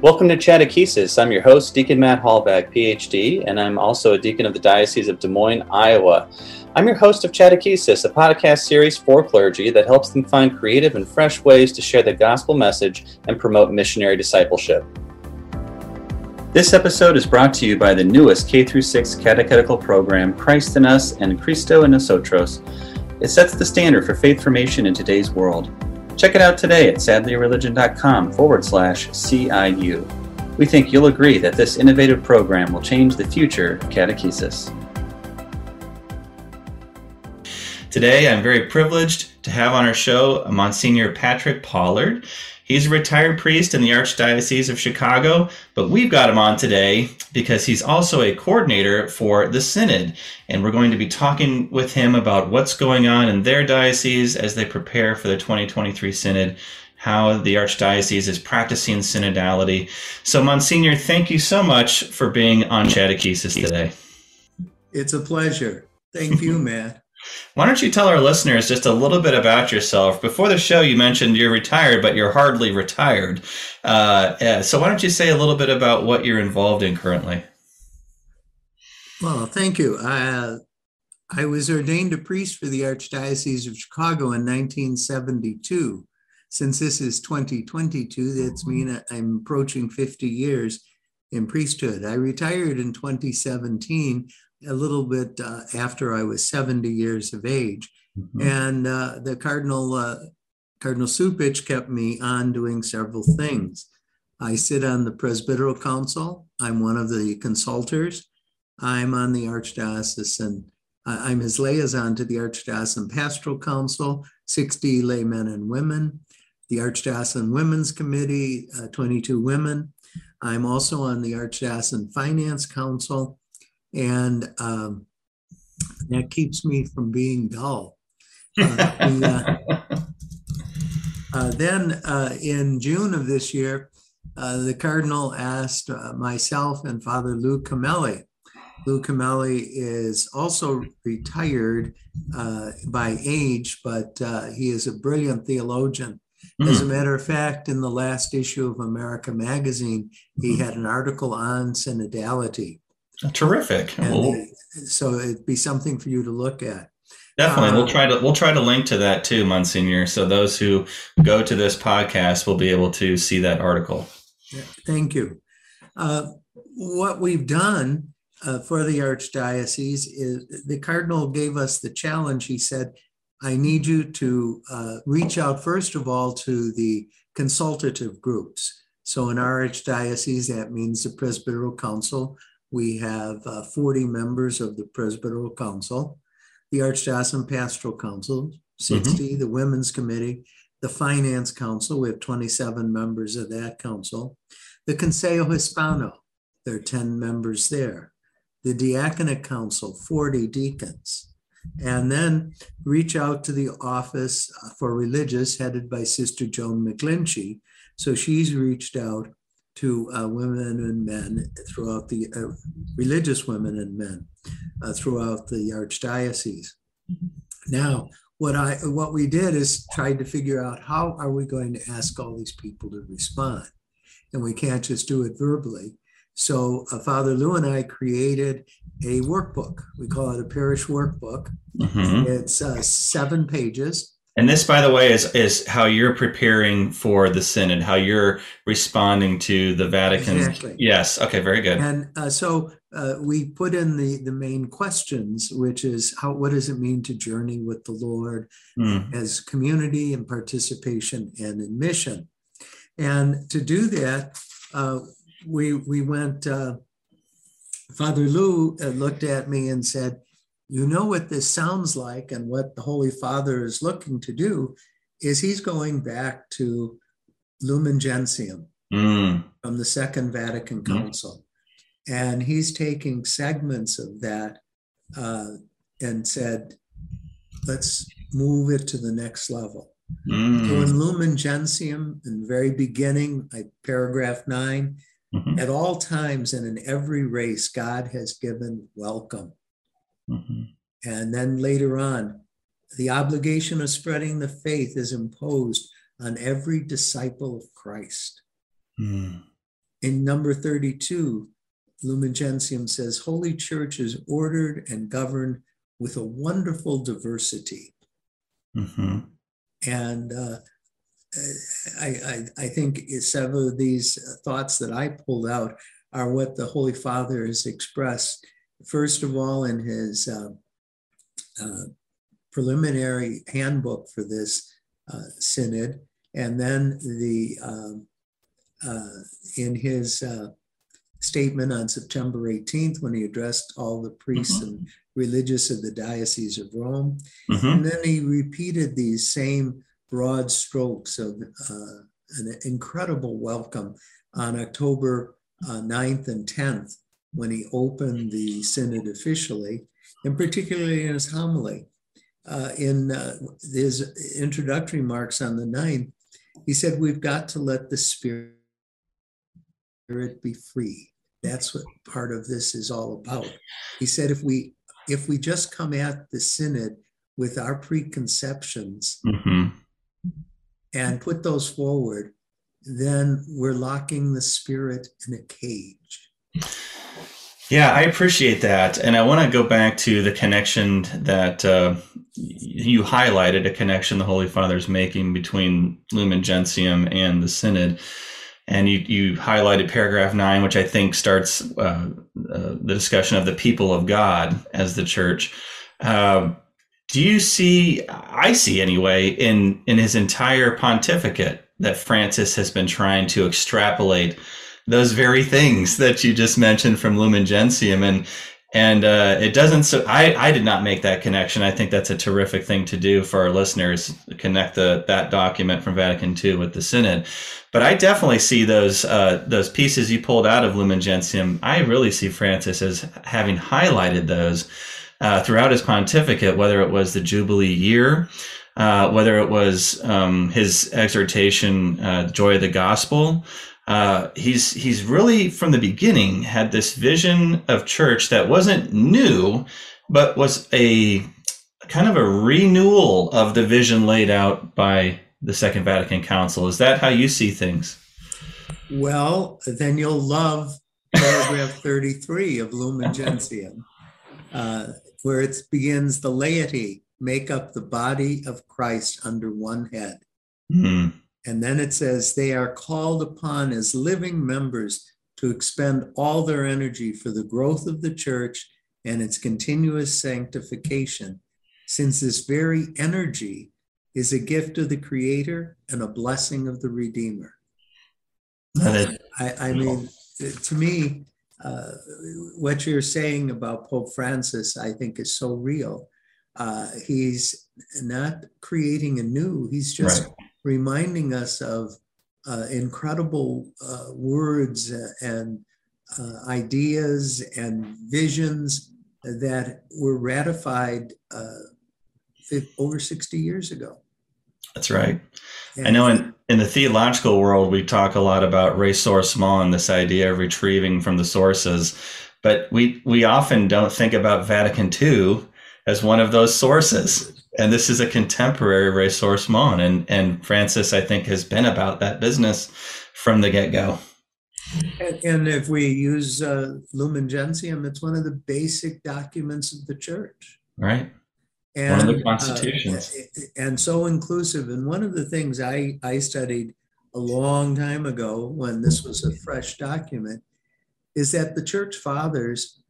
Welcome to Chattakesis. I'm your host, Deacon Matt Halbach, PhD, and I'm also a deacon of the Diocese of Des Moines, Iowa. I'm your host of Chattakesis, a podcast series for clergy that helps them find creative and fresh ways to share the gospel message and promote missionary discipleship. This episode is brought to you by the newest K 6 catechetical program, Christ in Us and Cristo en Nosotros. It sets the standard for faith formation in today's world. Check it out today at sadlierreligion.com forward slash CIU. We think you'll agree that this innovative program will change the future of catechesis. Today, I'm very privileged to have on our show Monsignor Patrick Pollard. He's a retired priest in the Archdiocese of Chicago, but we've got him on today because he's also a coordinator for the Synod. And we're going to be talking with him about what's going on in their diocese as they prepare for the 2023 Synod, how the Archdiocese is practicing synodality. So, Monsignor, thank you so much for being on Chattakesis today. It's a pleasure. Thank you, Matt. Why don't you tell our listeners just a little bit about yourself? Before the show, you mentioned you're retired, but you're hardly retired. Uh, yeah, so why don't you say a little bit about what you're involved in currently? Well, thank you. Uh, I was ordained a priest for the Archdiocese of Chicago in 1972. Since this is 2022, that's mean I'm approaching 50 years in priesthood. I retired in 2017 a little bit uh, after I was 70 years of age. Mm-hmm. And uh, the Cardinal, uh, Cardinal Cupich kept me on doing several things. I sit on the Presbyteral Council. I'm one of the consultors. I'm on the Archdiocesan, I'm his liaison to the Archdiocesan Pastoral Council, 60 laymen and women, the Archdiocesan Women's Committee, uh, 22 women. I'm also on the Archdiocesan Finance Council and um, that keeps me from being dull. Uh, we, uh, uh, then uh, in June of this year, uh, the Cardinal asked uh, myself and Father Lou Cameli. Lou Cameli is also retired by age, but he is a brilliant theologian. As a matter of fact, in the last issue of America Magazine, he mm-hmm. had an article on synodality. Terrific. Well, so it'd be something for you to look at. Definitely, we'll try to we'll try to link to that too, Monsignor. So those who go to this podcast will be able to see that article. Thank you. Uh, what we've done uh, for the archdiocese is the cardinal gave us the challenge. He said, "I need you to uh, reach out first of all to the consultative groups." So in our archdiocese, that means the Presbyteral Council, we have uh, 40 members of the Presbyteral Council, the Archdiocesan Pastoral Council, 60, mm-hmm. the Women's Committee, the Finance Council, we have 27 members of that council, the Consejo Hispano, there are 10 members there, the Diaconate Council, 40 deacons, and then reach out to the Office for Religious, headed by Sister Joan McGlinchey. So she's reached out to uh, women and men throughout the uh, religious women and men uh, throughout the archdiocese. Now, what I what we did is tried to figure out how are we going to ask all these people to respond, and we can't just do it verbally. So uh, Father Lou and I created a workbook. We call it a parish workbook. Mm-hmm. It's uh, seven pages and this, by the way, is is how you're preparing for the synod, how you're responding to the Vatican. Exactly. Yes. Okay. Very good. And uh, so uh, we put in the the main questions, which is how what does it mean to journey with the Lord mm. as community and participation and in mission, and to do that, uh, we we went. Uh, Father Lou uh, looked at me and said, you know what this sounds like and what the Holy Father is looking to do is he's going back to Lumen Gentium mm. from the Second Vatican mm. Council. Mm. And he's taking segments of that uh, and said, let's move it to the next level. Mm. So in Lumen Gentium, in the very beginning, like paragraph 9 mm-hmm. at all times and in every race, God has given welcome. Mm-hmm. And then later on, the obligation of spreading the faith is imposed on every disciple of Christ. Mm. in number 32, Lumen Gentium says, Holy Church is ordered and governed with a wonderful diversity. Mm-hmm. And uh, I, I, I, think several of these thoughts that I pulled out are what the Holy Father has expressed. First of all, in his uh, uh, preliminary handbook for this uh, synod, and then the um, uh, in his uh, statement on September 18th when he addressed all the priests mm-hmm. and religious of the Diocese of Rome. Mm-hmm. And then he repeated these same broad strokes of uh, an incredible welcome on October uh, 9th and 10th when he opened the synod officially, and particularly in his homily. Uh, in uh, his introductory remarks on the 9th, he said, We've got to let the Spirit be free. That's what part of this is all about. He said, if we if we just come at the synod with our preconceptions mm-hmm. and put those forward, then we're locking the spirit in a cage. Yeah, I appreciate that. And I want to go back to the connection that uh, you highlighted a connection the Holy Father is making between Lumen Gentium and the Synod and you, you highlighted paragraph nine, which I think starts uh, uh, the discussion of the people of God as the church. Uh, do you see? I see anyway in in his entire pontificate that Francis has been trying to extrapolate those very things that you just mentioned from Lumen Gentium, and and uh, it doesn't so I, I did not make that connection. I think that's a terrific thing to do for our listeners connect the that document from vatican ii with the synod. But i definitely see those uh, those pieces you pulled out of lumen gentium. I really see francis as having highlighted those uh, throughout his pontificate whether it was the jubilee year uh, whether it was um, his exhortation uh, joy of the gospel uh, he's he's really from the beginning had this vision of church that wasn't new, but was a kind of a renewal of the vision laid out by the Second Vatican Council. Is that how you see things? Well, then you'll love paragraph 33 of Lumen Gentium, uh, where it begins the laity make up the body of Christ under one head. Mm-hmm. And then it says, they are called upon as living members to expend all their energy for the growth of the church and its continuous sanctification, since this very energy is a gift of the Creator and a blessing of the Redeemer. I, I, mean, to me, uh, what you're saying about Pope Francis, I think, is so real. Uh, he's not creating a new, he's just right reminding us of uh, incredible uh, words and uh, ideas and visions that were ratified uh, over 60 years ago. That's right. And I know in, in the theological world, we talk a lot about ressourcement, this idea of retrieving from the sources, but we, we often don't think about Vatican II as one of those sources and this is a contemporary ressourcement and and francis i think has been about that business from the get-go. And, and if we use uh, lumen gentium it's one of the basic documents of the church. Right. And, one of the uh, constitutions. uh, and so inclusive. And one of the things i i studied a long time ago when this was a fresh document is that the church fathers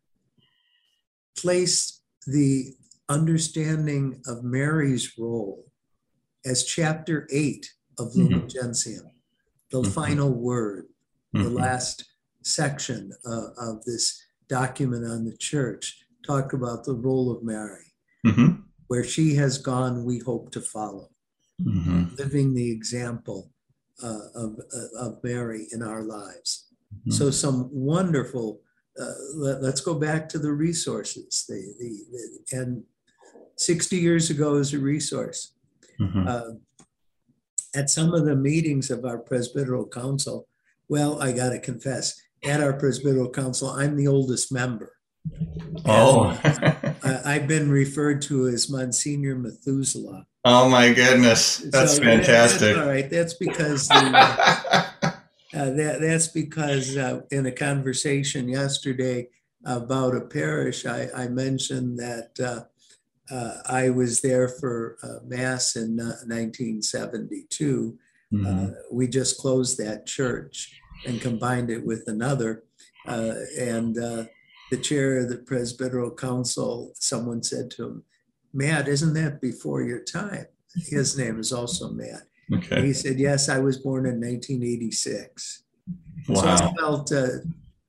placed the understanding of Mary's role as chapter eight of Lumen mm-hmm. Gentium, the mm-hmm. final word, mm-hmm. the last section uh, of this document on the church, talk about the role of Mary. Mm-hmm. Where she has gone, we hope to follow, mm-hmm. living the example uh, of, uh, of Mary in our lives. Mm-hmm. So, some wonderful uh, let, us go back to the resources the, the, the, and 60 years ago as a resource. Mm-hmm. Uh, at some of the meetings of our Presbyteral Council, well, I got to confess, at our Presbyteral Council, I'm the oldest member. Oh. I, have been referred to as Monsignor Methuselah. Oh my goodness, that's so fantastic. That's all right, that's because the, uh, Uh, that, that's because uh, in a conversation yesterday about a parish, I, I mentioned that uh, uh I was there for Mass in 1972. Uh, mm-hmm. we just closed that church and combined it with another. Uh, and the chair of the Presbyteral Council, someone said to him, Matt, isn't that before your time? His name is also Matt. Okay. he said, Yes, I was born in 1986. Wow. So I felt uh,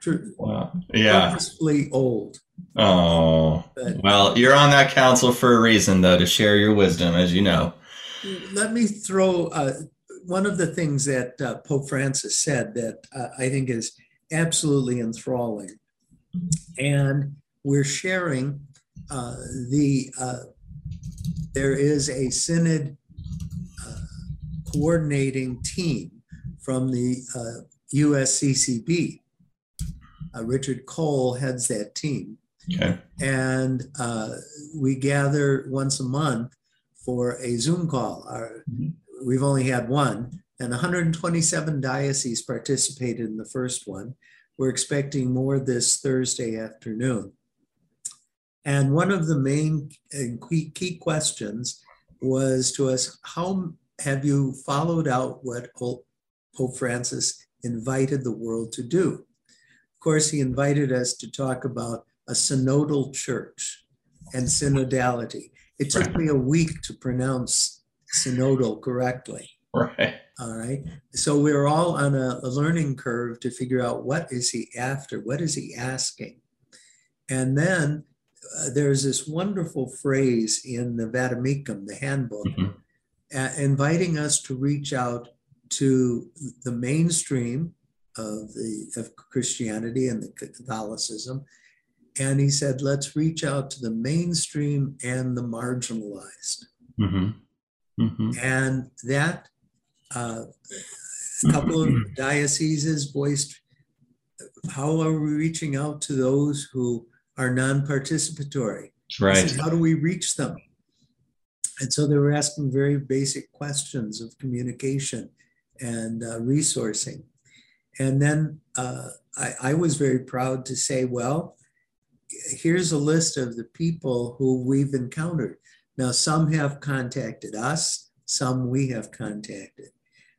tr- wow. yeah. purposefully old. Oh, but, well, you're on that council for a reason, though, to share your wisdom, as you know. Let me throw uh, one of the things that uh, Pope Francis said that uh, I think is absolutely enthralling. And we're sharing uh, the, uh, there is a synod uh, coordinating team from the USCCB. Richard Cole heads that team. Okay. And uh, we gather once a month for a Zoom call. Our, mm-hmm. We've only had one, and 127 dioceses participated in the first one. We're expecting more this Thursday afternoon. And one of the main key, key questions was to us how have you followed out what Pope Francis invited the world to do? Of course, he invited us to talk about a synodal church and synodality. It took right. me a week to pronounce synodal correctly. Right. All right. So we're all on a, a, learning curve to figure out what is he after? What is he asking? And then uh, there's this wonderful phrase in the Vademecum, the handbook, mm-hmm. uh, inviting us to reach out to the mainstream of the of Christianity and the Catholicism. And he said, let's reach out to the mainstream and the marginalized. Mm-hmm. Mm-hmm. And that uh, a couple of dioceses voiced how are we reaching out to those who are non-participatory? Right. How do we reach them? And so they were asking very basic questions of communication and uh, resourcing. And then uh, I, I was very proud to say, well, here's a list of the people who we've encountered. Now, some have contacted us, some we have contacted.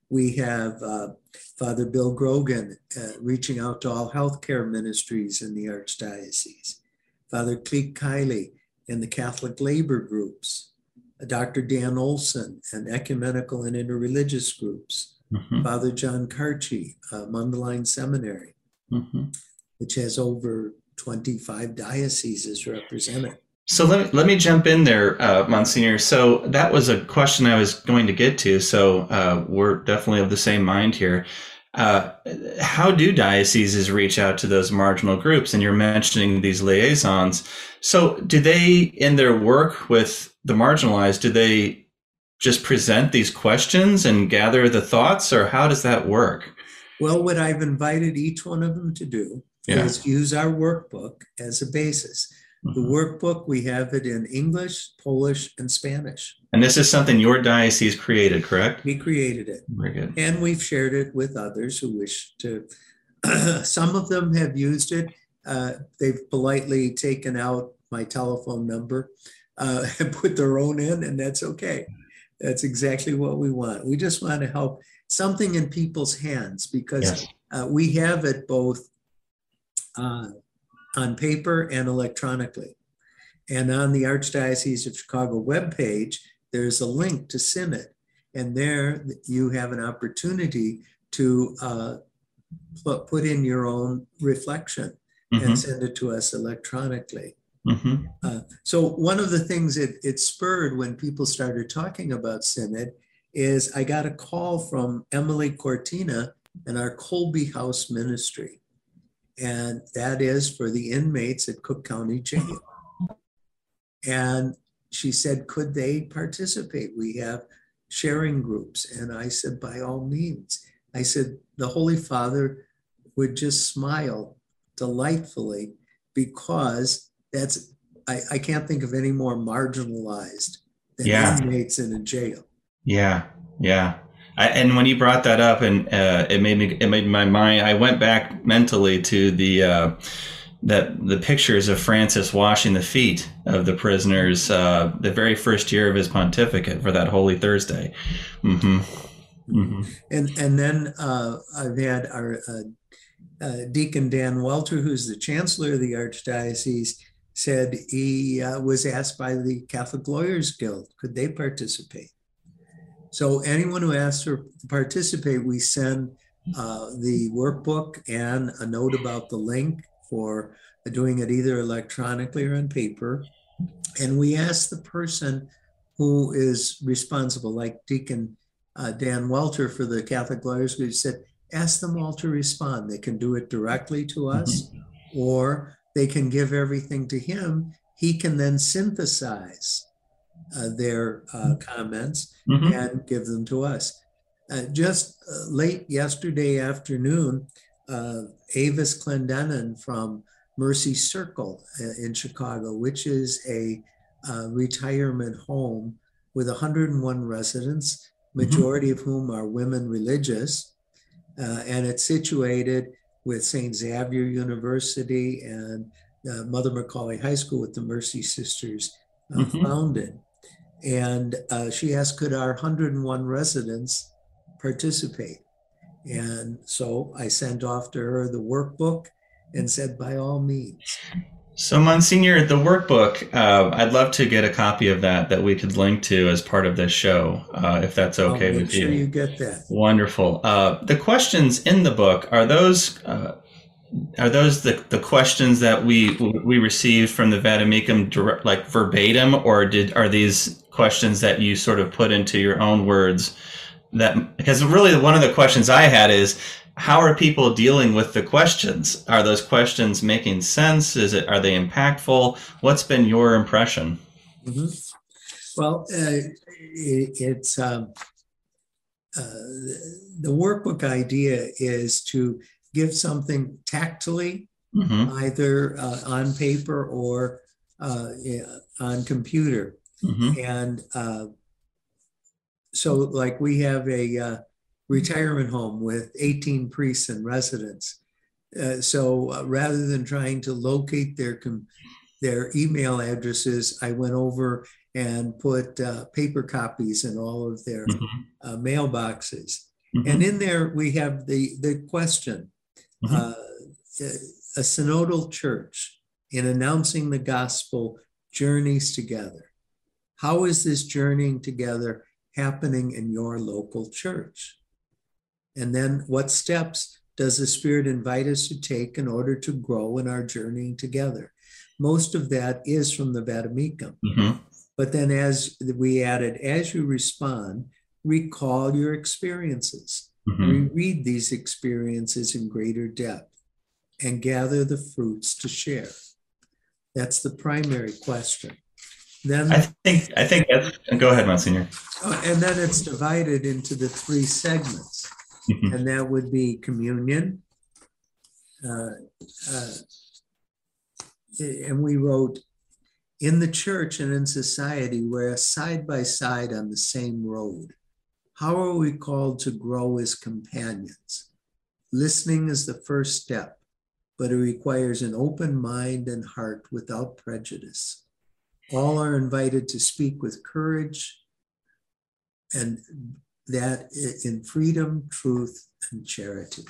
We have uh, Father Bill Grogan uh, reaching out to all healthcare ministries in the Archdiocese, Father Clete Kiley in the Catholic labor groups, Dr. Dan Olson and ecumenical and interreligious groups, mm-hmm. Father John Kartje, uh, Mundelein Seminary, mm-hmm. which has over 25 dioceses represented. So let me, let me jump in there, uh, Monsignor. So that was a question I was going to get to. So uh, we're definitely of the same mind here. Uh, how do dioceses reach out to those marginal groups? And you're mentioning these liaisons. So do they, in their work with the marginalized, do they just present these questions and gather the thoughts, or how does that work? Well, what I've invited each one of them to do yeah. is use our workbook as a basis. The mm-hmm. workbook, we have it in English, Polish, and Spanish. And this is something your diocese created, correct? We created it. Very good. And we've shared it with others who wish to. Some of them have used it. Uh, they've politely taken out my telephone number uh, and put their own in, and that's okay. That's exactly what we want. We just want to help something in people's hands because yes. uh, we have it both uh, on paper and electronically. And on the Archdiocese of Chicago webpage, there's a link to Synod. And there you have an opportunity to uh, put in your own reflection mm-hmm. and send it to us electronically. Mm-hmm. Uh, so, one of the things it, it spurred when people started talking about Synod is I got a call from Emily Cortina in our Kolbe House ministry and that is for the inmates at Cook County Jail. And she said, could they participate? We have sharing groups. And I said, by all means. I said, the Holy Father would just smile delightfully because that's, I, I can't think of any more marginalized than yeah. inmates in a jail. Yeah, yeah. I, and when you brought that up, and uh, it made me, it made my mind. I went back mentally to the uh, that the pictures of Francis washing the feet of the prisoners uh, the very first year of his pontificate for that Holy Thursday. Mm-hmm. Mm-hmm. And and then uh, I've had our uh, uh, Deacon Dan Welter, who's the chancellor of the archdiocese, said he was asked by the Catholic Lawyers Guild could they participate. So anyone who asks to participate, we send uh, the workbook and a note about the link for doing it either electronically or on paper. And we ask the person who is responsible, like Deacon uh, Dan Welter for the Catholic Lawyers, we said, ask them all to respond. They can do it directly to us, mm-hmm. or they can give everything to him. He can then synthesize uh, their uh, mm-hmm. comments mm-hmm. and give them to us. Uh, just uh, late yesterday afternoon, uh, Avis Clendenen from Mercy Circle uh, in Chicago, which is a uh, retirement home with 101 residents, mm-hmm. majority mm-hmm. of whom are women religious. Uh, and it's situated with St. Xavier University and Mother McAuley High School with the Mercy Sisters uh, mm-hmm. founded. And uh, she asked, could our 101 residents participate? And so I sent off to her the workbook and said, by all means. So, Monsignor, the workbook, uh, I'd love to get a copy of that that we could link to as part of this show, uh, if that's okay with sure you. you get that. Wonderful. Uh, the questions in the book are those uh, are those the, the questions that we we received from the direct, like verbatim, or did are these questions that you sort of put into your own words? That because really one of the questions I had is how are people dealing with the questions? Are those questions making sense? Is it are they impactful? What's been your impression? Mm-hmm. Well, uh, it, it's um, uh, the workbook idea is to give something tactily, mm-hmm. either uh, on paper or uh, on computer, mm-hmm. and uh, so like we have a uh, retirement home with 18 priests and residents. Uh, so uh, rather than trying to locate their com- their email addresses, I went over and put uh, paper copies in all of their mm-hmm. Uh, mailboxes. Mm-hmm. And in there we have the the question: mm-hmm. Uh, a synodal church in announcing the gospel journeys together. How is this journeying together happening in your local church? And then what steps does the Spirit invite us to take in order to grow in our journeying together? Most of that is from the Vademecum. Mm-hmm. But then, as we added, as you respond, recall your experiences. Mm-hmm. Reread these experiences in greater depth and gather the fruits to share. That's the primary question. Then I think I think that's go ahead, Monsignor. Oh, and then it's divided into the three segments, mm-hmm. and that would be communion. Uh, uh, and we wrote, in the church and in society, we're side by side on the same road. How are we called to grow as companions? Listening is the first step, but it requires an open mind and heart without prejudice. All are invited to speak with courage and that in freedom, truth, and charity.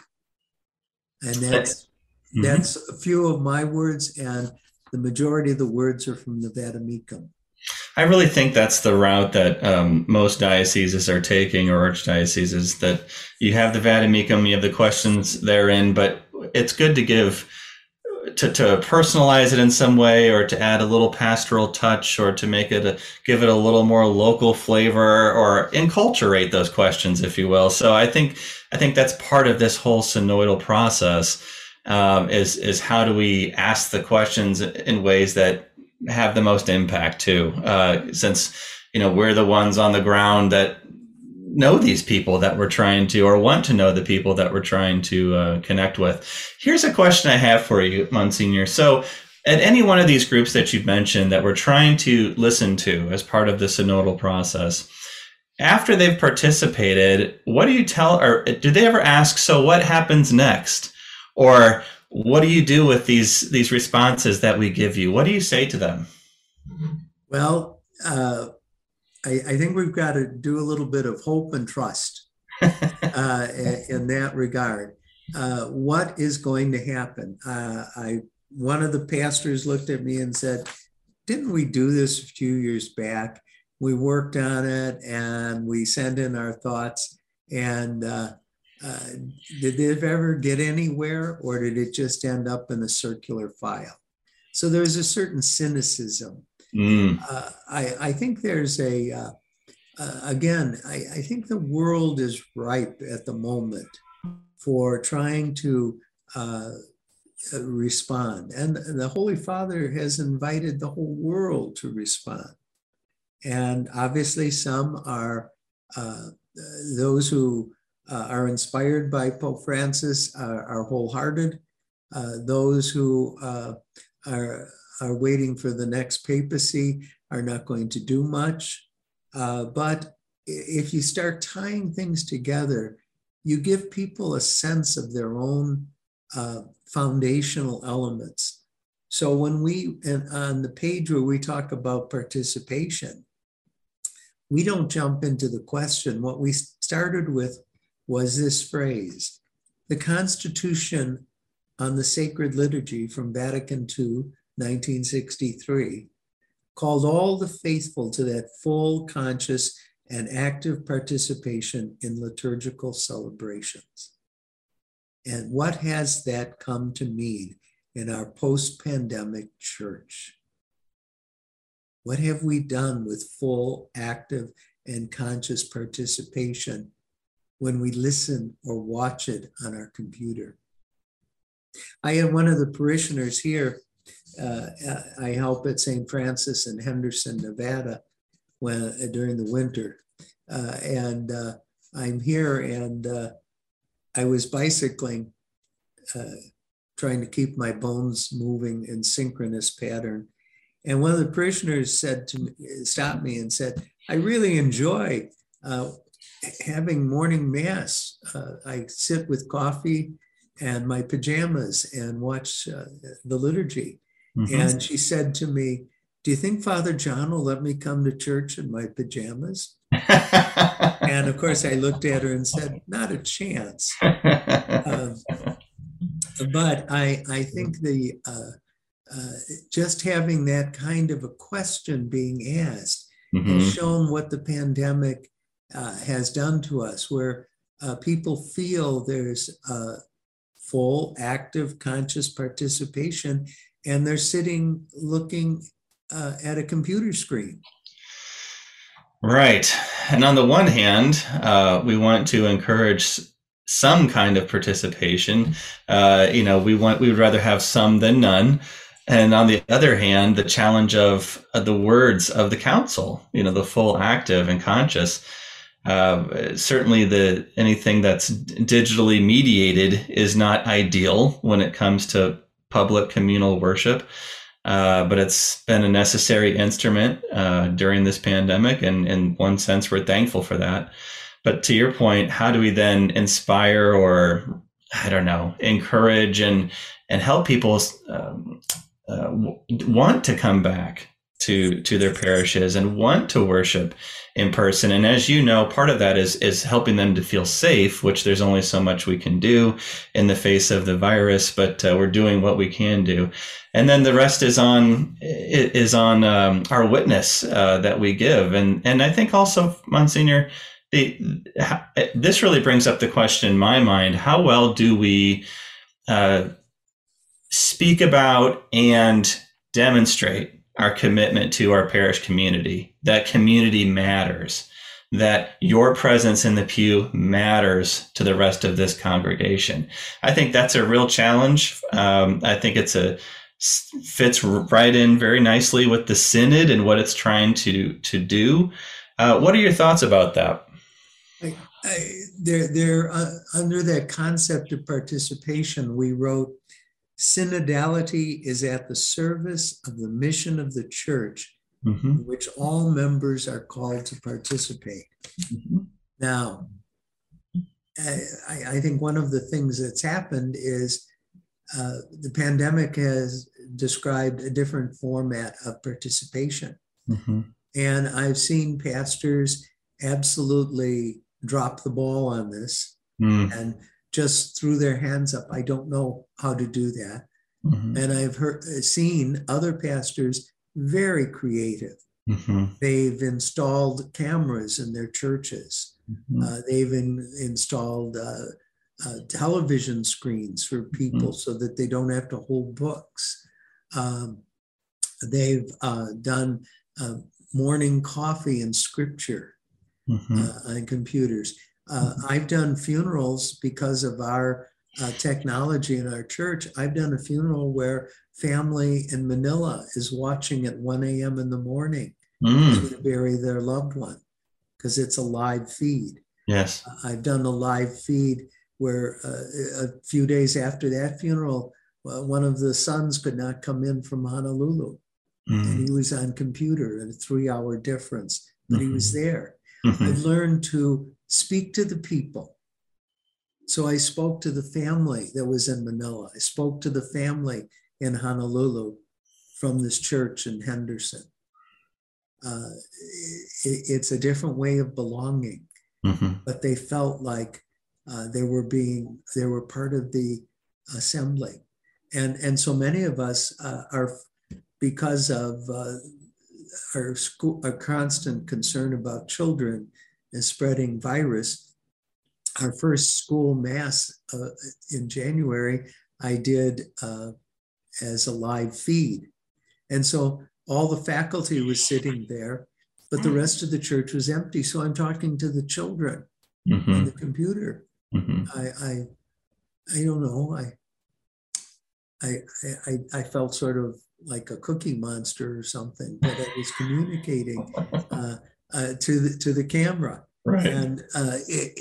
And that's mm-hmm. that's a few of my words, and the majority of the words are from the Vademecum. I really think that's the route that um, most dioceses are taking, or archdioceses. That you have the Vademecum, you have the questions therein, but it's good to give to, to personalize it in some way or to add a little pastoral touch or to make it a, give it a little more local flavor or enculturate those questions if you will. So i think i think that's part of this whole synodal process um, is is how do we ask the questions in ways that have the most impact too? Uh, since you know we're the ones on the ground that know these people that we're trying to or want to know the people that we're trying to uh, connect with. Here's a question I have for you, Monsignor. So, at any one of these groups that you've mentioned that we're trying to listen to as part of the synodal process, after they've participated, what do you tell, or do they ever ask, so what happens next? Or what do you do with these these responses that we give you? What do you say to them? Well, uh, I, I, think we've got to do a little bit of hope and trust uh, in that regard. Uh, what is going to happen? Uh, I one of the pastors looked at me and said, "Didn't we do this a few years back? We worked on it and we sent in our thoughts. And uh, uh, did it ever get anywhere, or did it just end up in a circular file?" So there's a certain cynicism. Mm. Uh, I, I, think there's a uh, uh, again, I, I think the world is ripe at the moment for trying to uh, uh, respond. And the Holy Father has invited the whole world to respond. And obviously, some are uh, those who are inspired by Pope Francis are, are wholehearted. Those who are, are waiting for the next papacy are not going to do much. Uh, but if you start tying things together, you give people a sense of their own uh, foundational elements. So when we, on the page where we talk about participation, we don't jump into the question. What we started with was this phrase the Constitution on the Sacred Liturgy from Vatican II, 1963, called all the faithful to that full, conscious, and active participation in liturgical celebrations. And what has that come to mean in our post pandemic church? What have we done with full, active, and conscious participation when we listen or watch it on our computer? I had one of the parishioners here. Uh, I help at St. Francis in Henderson, Nevada, when uh, during the winter, uh, and uh, I'm here, and uh, I was bicycling, uh, trying to keep my bones moving in synchronous pattern. And one of the parishioners said to me, stopped me and said, "I really enjoy having morning mass. I sit with coffee." and my pajamas and watch uh, the liturgy. Mm-hmm. And she said to me, Do you think Father John will let me come to church in my pajamas? and of course, I looked at her and said, Not a chance. Um, but I, I think the uh, uh, just having that kind of a question being asked mm-hmm. has shown what the pandemic uh, has done to us, where uh, people feel there's a full, active, conscious participation, and they're sitting looking uh, at a computer screen. Right. And on the one hand, uh, we want to encourage some kind of participation. Uh, you know, we want we would rather have some than none. And on the other hand, the challenge of the words of the council, you know, the full active and conscious. Uh, certainly, the anything that's digitally mediated is not ideal when it comes to public communal worship. Uh, but it's been a necessary instrument uh, during this pandemic, and in one sense, we're thankful for that. But to your point, how do we then inspire or I don't know, encourage and and help people um, uh, want to come back to to their parishes and want to worship in person. And as you know, part of that is is helping them to feel safe, which there's only so much we can do in the face of the virus, but uh, we're doing what we can do. And then the rest is on is on um, our witness uh, that we give. And and I think also, Monsignor, the, this really brings up the question in my mind: How well do we uh, speak about and demonstrate our commitment to our parish community. That community matters. That your presence in the pew matters to the rest of this congregation. I think that's a real challenge. Um, I think it's a fits right in very nicely with the synod and what it's trying to to do. Uh, what are your thoughts about that? I, I, they're, they're uh, under that concept of participation. We wrote Synodality is at the service of the mission of the church mm-hmm. in which all members are called to participate. Mm-hmm. Now, I, I, think one of the things that's happened is uh, the pandemic has described a different format of participation. Mm-hmm. And I've seen pastors absolutely drop the ball on this mm. and just threw their hands up. I don't know how to do that. Mm-hmm. And I've heard, seen other pastors very creative. Mm-hmm. They've installed cameras in their churches. Mm-hmm. Uh, they've in, installed uh, uh, television screens for people mm-hmm. so that they don't have to hold books. Um, they've uh, done uh, morning coffee and scripture mm-hmm. Uh, on computers. Mm-hmm. I've done funerals because of our uh, technology in our church. I've done a funeral where family in Manila is watching at 1 a.m. in the morning mm. to bury their loved one because it's a live feed. Yes. Uh, I've done a live feed where uh, a few days after that funeral, uh, one of the sons could not come in from Honolulu. Mm. And he was on computer, at a three hour difference, but mm-hmm. he was mm-hmm. there. Mm-hmm. I've learned to speak to the people so I spoke to the family that was in Manila. I spoke to the family in Honolulu from this church in Henderson. Uh, it, it's a different way of belonging, mm-hmm. but they felt like uh, they were being they were part of the assembly, and and so many of us uh, are because of uh, our school our constant concern about children and spreading virus our first school mass uh, in January, I did uh, as a live feed. And so all the faculty was sitting there, but the rest of the church was empty. So I'm talking to the children mm-hmm. on the computer. Mm-hmm. I, I, I don't know. I, I, I, I felt sort of like a cookie monster or something, but I was communicating uh, uh, to the to the camera. Right. And uh, it,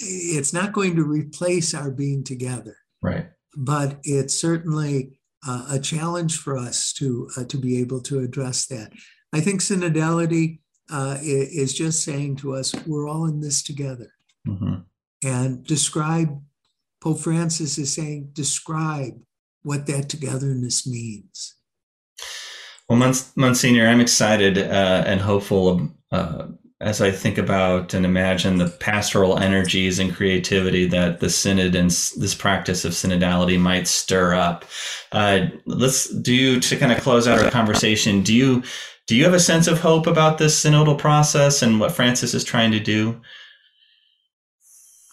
it's not going to replace our being together. Right. But it's certainly uh, a challenge for us to uh, to be able to address that. I think synodality uh, is just saying to us, we're all in this together. Mm-hmm. And describe, Pope Francis is saying, describe what that togetherness means. Well, Monsignor, I'm excited uh, and hopeful uh, as I think about and imagine the pastoral energies and creativity that the synod and this practice of synodality might stir up. Uh, let's do to kind of close out our conversation. Do you do you have a sense of hope about this synodal process and what Francis is trying to do?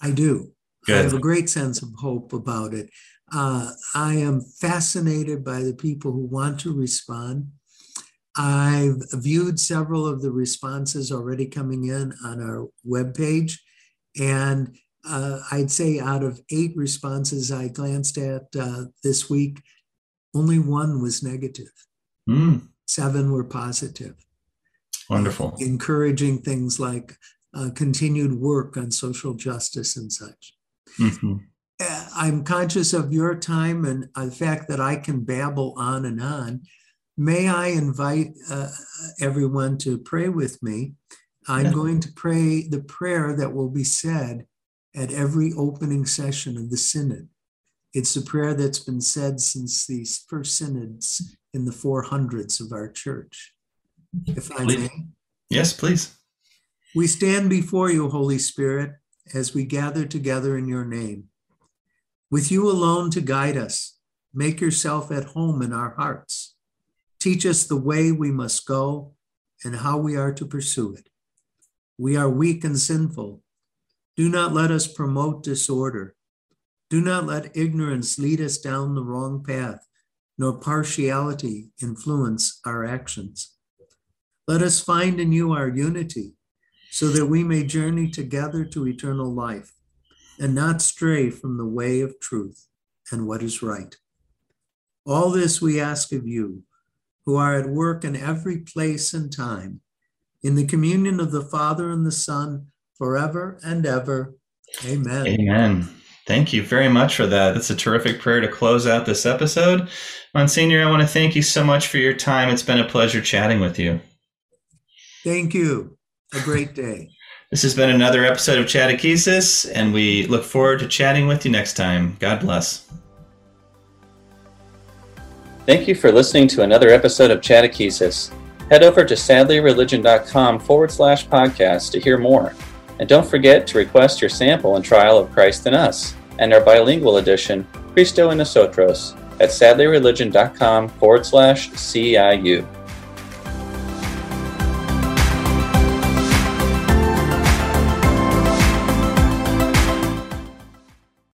I do. Good. I have a great sense of hope about it. Uh, I am fascinated by the people who want to respond. I've viewed several of the responses already coming in on our webpage. And uh, I'd say out of eight responses I glanced at uh, this week, only one was negative. Mm. Seven were positive. Wonderful. Uh, encouraging things like uh, continued work on social justice and such. Mm-hmm. Uh, I'm conscious of your time and the fact that I can babble on and on. May I invite uh, everyone to pray with me? I'm yeah. going to pray the prayer that will be said at every opening session of the synod. It's a prayer that's been said since these first synods in the 400s of our church. If I please. may. Yes, please. We stand before you, Holy Spirit, as we gather together in your name. With you alone to guide us, make yourself at home in our hearts. Teach us the way we must go and how we are to pursue it. We are weak and sinful. Do not let us promote disorder. Do not let ignorance lead us down the wrong path, nor partiality influence our actions. Let us find in you our unity, so that we may journey together to eternal life and not stray from the way of truth and what is right. All this we ask of you who are at work in every place and time, in the communion of the Father and the Son, forever and ever. Amen. Amen. Thank you very much for that. That's a terrific prayer to close out this episode. Monsignor, I want to thank you so much for your time. It's been a pleasure chatting with you. Thank you. A great day. this has been another episode of Chattakesis, and we look forward to chatting with you next time. God bless. Thank you for listening to another episode of Chattakesis. Head over to sadlierreligion.com forward slash podcast to hear more. And don't forget to request your sample and trial of Christ in Us and our bilingual edition, Cristo en Nosotros, at sadlierreligion.com forward slash CIU.